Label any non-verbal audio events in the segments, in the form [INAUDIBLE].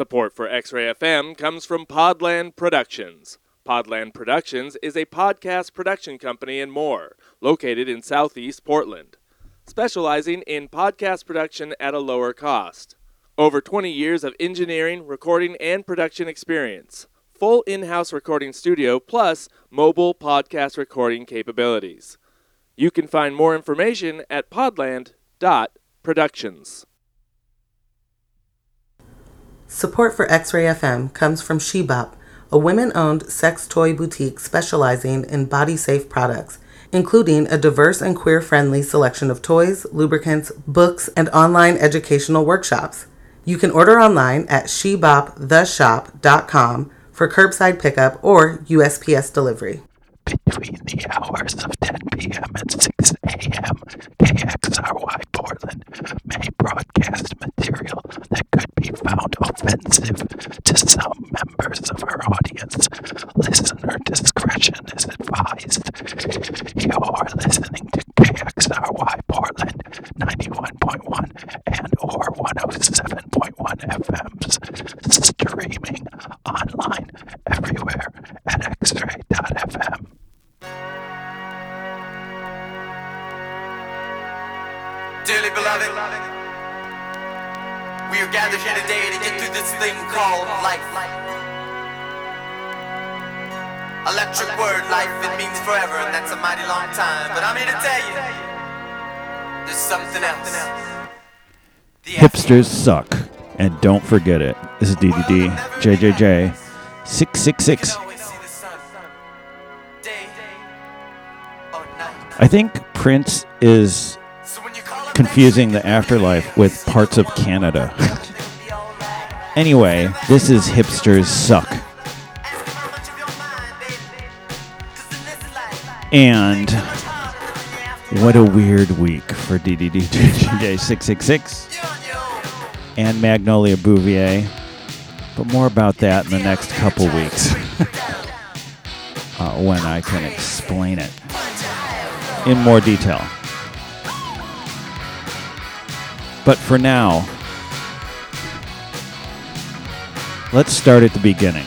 Support for X Ray FM comes from Podland Productions. Podland Productions is a podcast production company and more, located in southeast Portland, specializing in podcast production at a lower cost. Over 20 years of engineering, recording, and production experience. Full in house recording studio plus mobile podcast recording capabilities. You can find more information at podland.productions. Support for X Ray FM comes from Shebop, a women owned sex toy boutique specializing in body safe products, including a diverse and queer friendly selection of toys, lubricants, books, and online educational workshops. You can order online at sheboptheshop.com for curbside pickup or USPS delivery. Between the hours of 10 p.m. and 6 a.m., KXRY Portland may broadcast material be found offensive to some members of our audience. Listener discretion is advised. You're listening to KXRY Portland 91.1 and or 107.1 FMs, we are gathered here today to get through this thing called life. Electric word, life, it means forever, and that's a mighty long time. But I'm here to tell you, there's something else. The Hipsters suck. And don't forget it. This is DDD JJJ 666. I think Prince is confusing the afterlife with parts of Canada. Anyway, this is Hipsters Suck. And what a weird week for DDD JJJ 666 and Magnolia Bouvier. But more about that in the next couple weeks [LAUGHS] uh, when I can explain it in more detail. But for now, let's start at the beginning.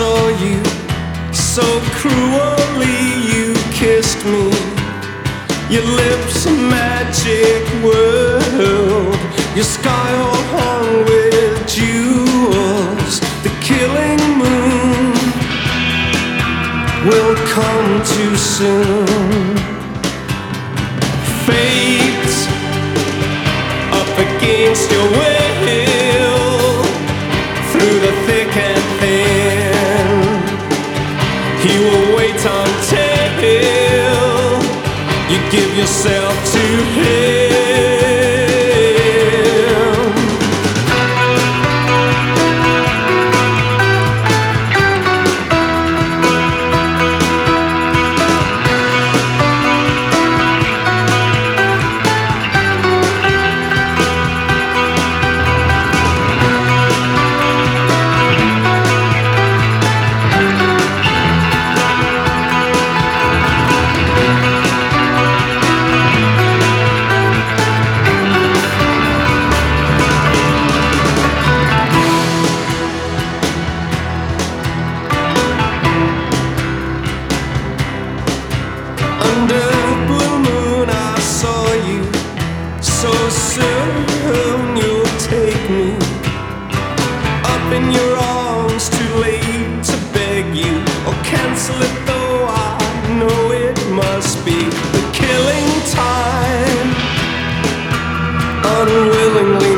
Saw you so cruelly. You kissed me. Your lips a magic world. Your sky all hung with jewels. The killing moon will come too soon. Fate up against your will. Until you give yourself to him. Unwillingly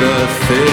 the thick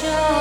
show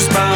just by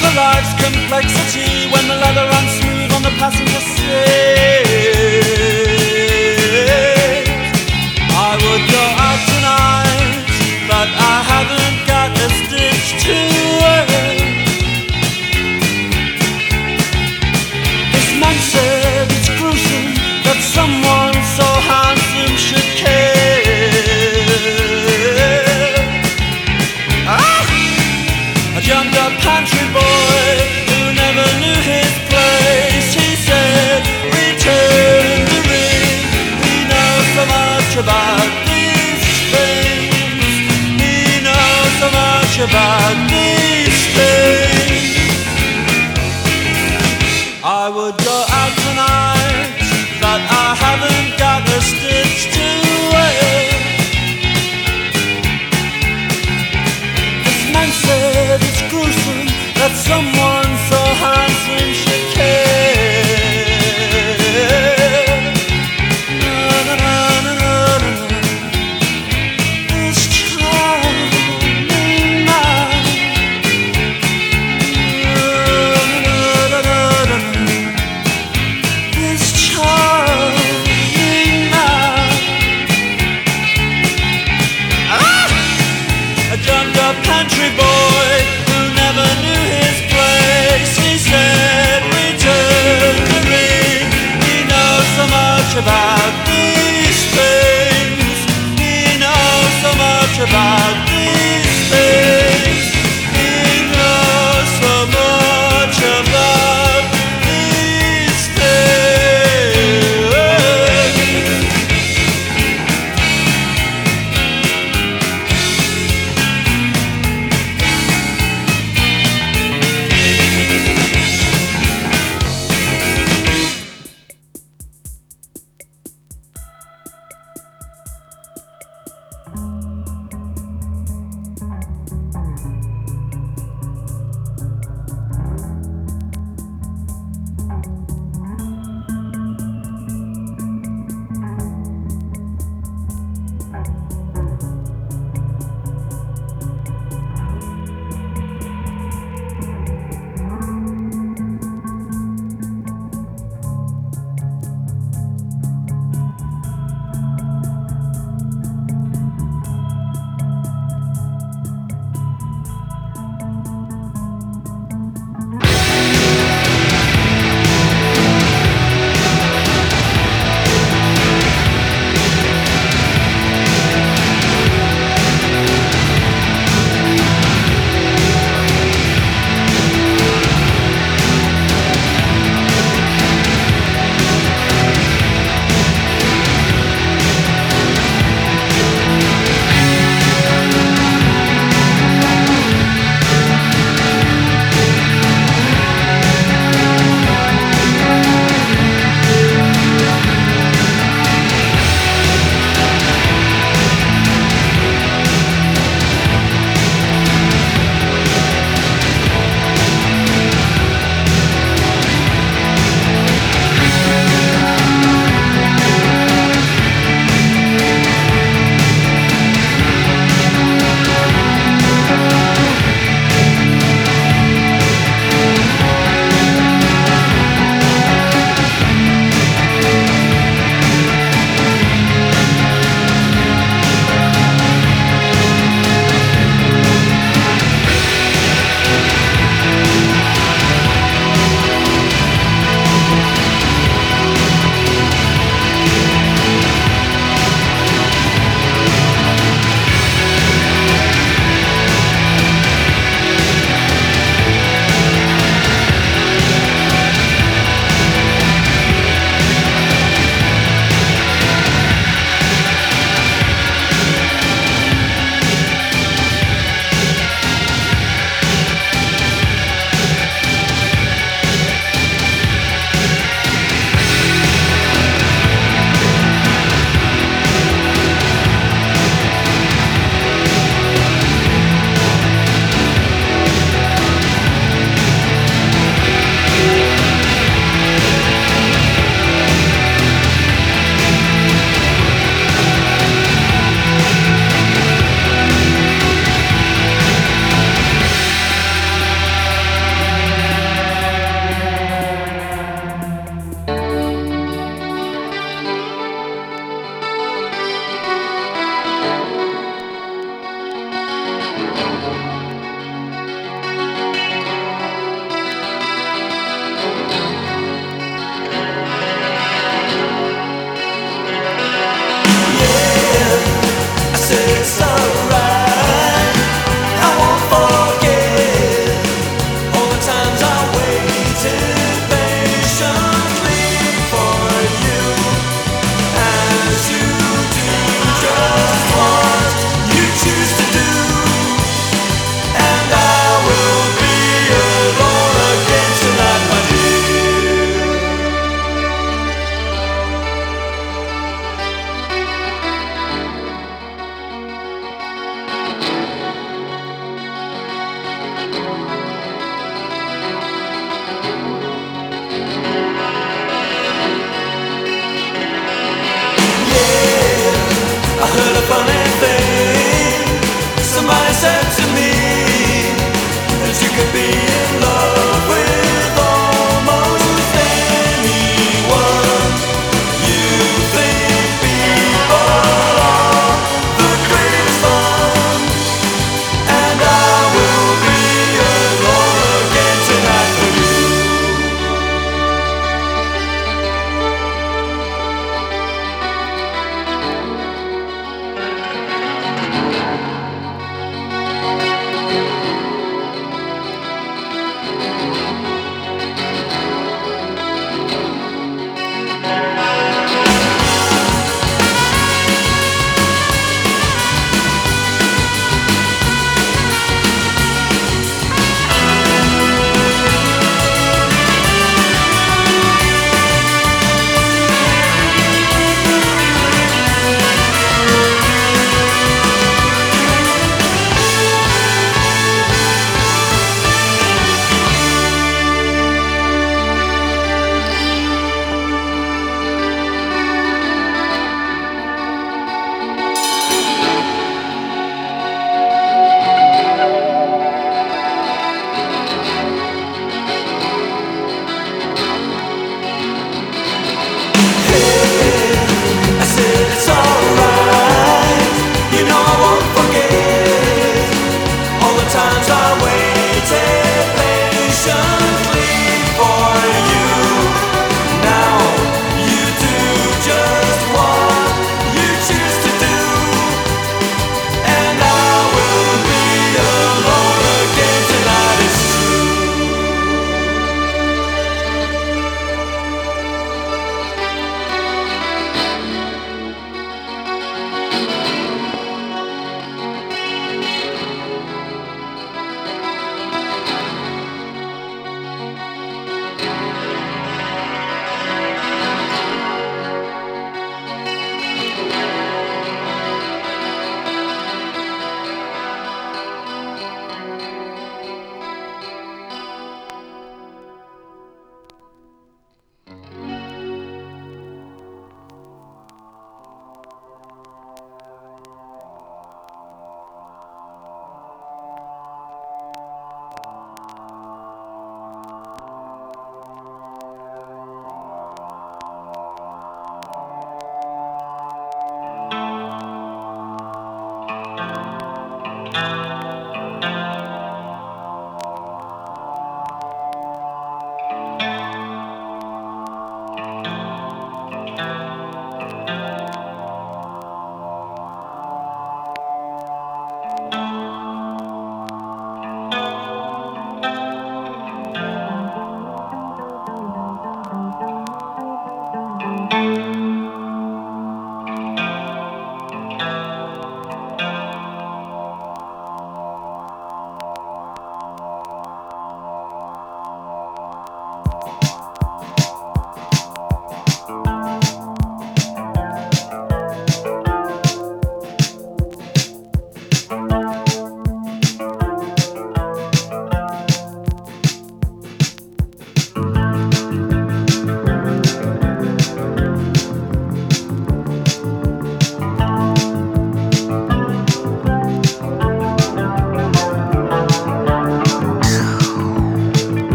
the life's complexity when the leather runs smooth on the passenger seat. I would go out tonight, but I haven't got a stitch to wear.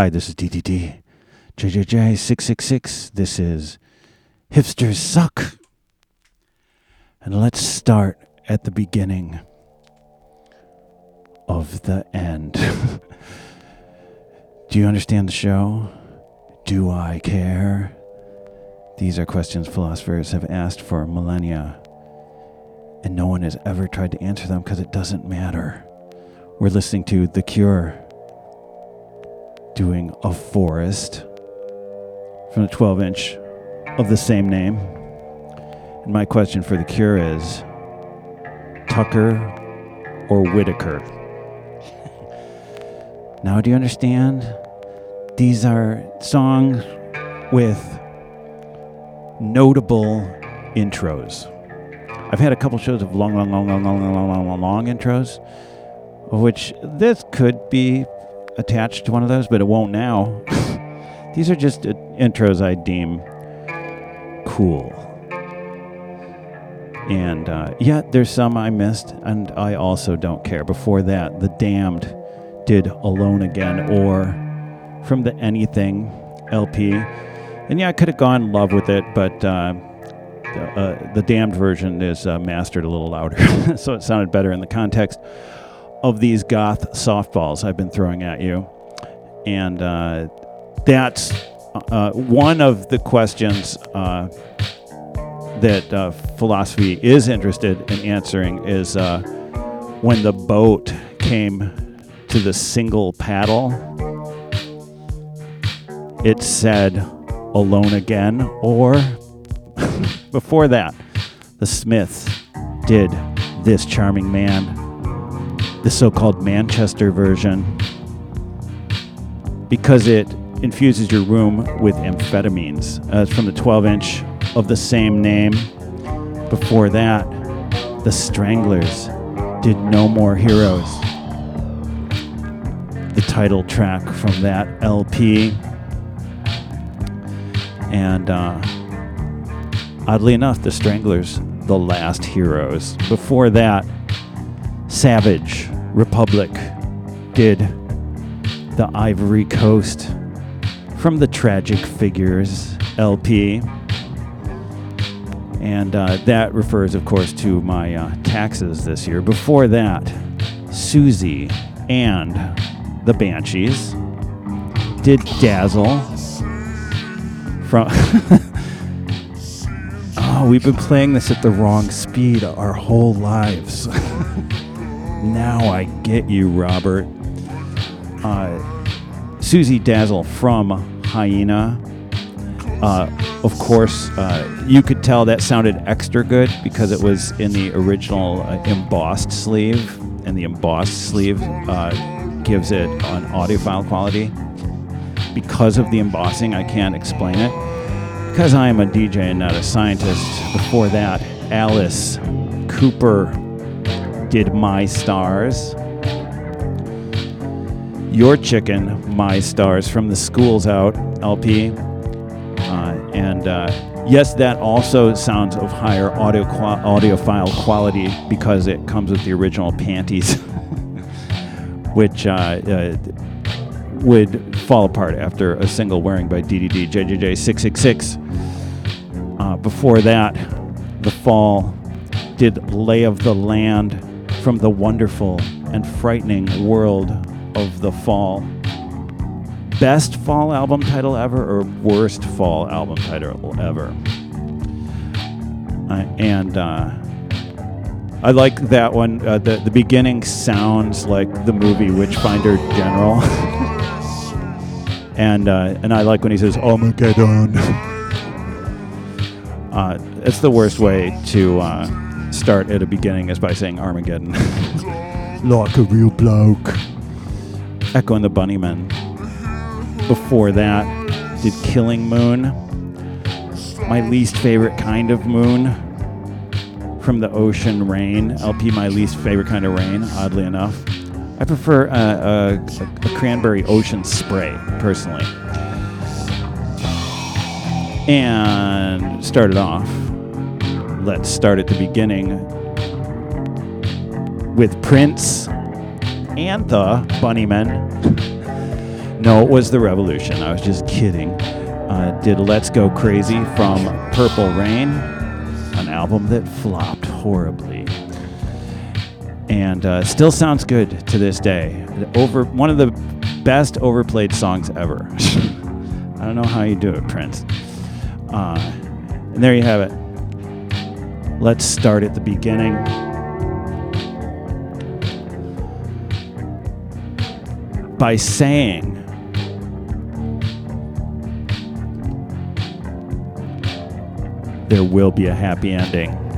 Hi, this is DDD. JJJ six six six. This is hipsters suck. And let's start at the beginning of the end. [LAUGHS] Do you understand the show? Do I care? These are questions philosophers have asked for millennia, and no one has ever tried to answer them because it doesn't matter. We're listening to The Cure doing A Forest from the 12 inch of the same name. And my question for The Cure is Tucker or Whitaker? [LAUGHS] now, do you understand? These are songs with notable intros. I've had a couple shows of long, long, long, long, long, long, long, long, long intros, of which this could be attached to one of those, but it won't now. [LAUGHS] These are just uh, intros I deem cool. And uh, yeah, there's some I missed, and I also don't care. Before that, The Damned did Alone Again, or from the Anything LP. And yeah, I could have gone in love with it, but uh, the, uh, the Damned version is uh, mastered a little louder, [LAUGHS] so it sounded better in the context of these goth softballs I've been throwing at you. And uh, that's uh, one of the questions uh, that uh, philosophy is interested in answering is uh, when the boat came to the single paddle, it said alone again, or [LAUGHS] before that, the Smiths did this charming man, the so called Manchester version, because it infuses your room with amphetamines. Uh, it's from the 12 inch of the same name. Before that, the Stranglers did No More Heroes. The title track from that LP. And uh, oddly enough, the Stranglers, the last heroes. Before that, Savage Republic did the Ivory Coast from the Tragic Figures LP. And uh, that refers, of course, to my uh, taxes this year. Before that, Siouxsie and the Banshees did Dazzle from. [LAUGHS] oh, we've been playing this at the wrong speed our whole lives. [LAUGHS] now I get you, Robert. Uh, Siouxsie Dazzle from Hyena. Uh, of course, uh, you could tell that sounded extra good because it was in the original uh, embossed sleeve, and the embossed sleeve uh, gives it an audiophile quality. Because of the embossing, I can't explain it. Because I am a DJ and not a scientist, before that, Alice Cooper did My Stars. Your Chicken, My Stars from the Schools Out LP. Uh, and uh, yes, that also sounds of higher audio qua- audiophile quality because it comes with the original panties, [LAUGHS] which uh, uh, would fall apart after a single wearing by DDD JJJ 666. Uh, before that, The Fall did Lay of the Land from the wonderful and frightening world of The Fall. Best fall album title ever or worst fall album title ever? Uh, and uh, I like that one. Uh, the, the beginning sounds like the movie Witchfinder General. [LAUGHS] [LAUGHS] and uh, and I like when he says Armageddon. [LAUGHS] uh, it's the worst way to uh, start at a beginning is by saying Armageddon. [LAUGHS] like a real bloke. Echo and the Bunnymen. Before that, did Killing Moon. My least favorite kind of moon. From the Ocean Rain. LP, my least favorite kind of rain, oddly enough. I prefer uh, a, a, a cranberry ocean spray, personally. And started off. Let's start at the beginning with Prince and the Bunnymen. No, it was the Revolution. I was just kidding. Uh, did Let's Go Crazy from Purple Rain, an album that flopped horribly. And uh, still sounds good to this day. Over one of the best overplayed songs ever. [LAUGHS] I don't know how you do it, Prince. Uh, and there you have it. Let's start at the beginning. By saying, there will be a happy ending.